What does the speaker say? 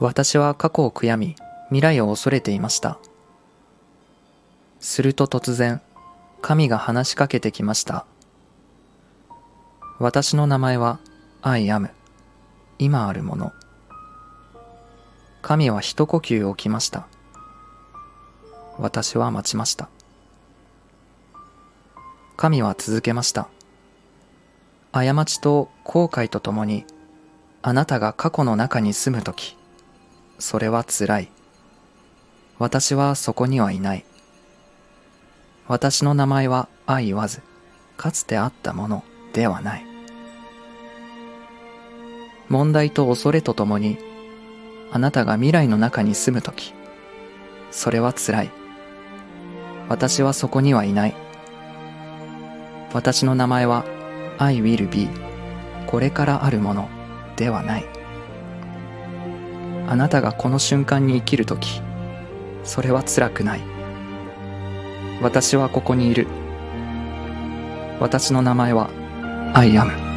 私は過去を悔やみ、未来を恐れていました。すると突然、神が話しかけてきました。私の名前は I am 今あるもの。神は一呼吸置きました。私は待ちました。神は続けました。過ちと後悔とともに、あなたが過去の中に住むとき、それは辛い。私はそこにはいない。私の名前は愛言わず、かつてあったものではない。問題と恐れとともに、あなたが未来の中に住むとき、それは辛い。私はそこにはいない。私の名前は I will be これからあるものではない。あなたがこの瞬間に生きる時、それは辛くない。私はここにいる。私の名前はアイアム。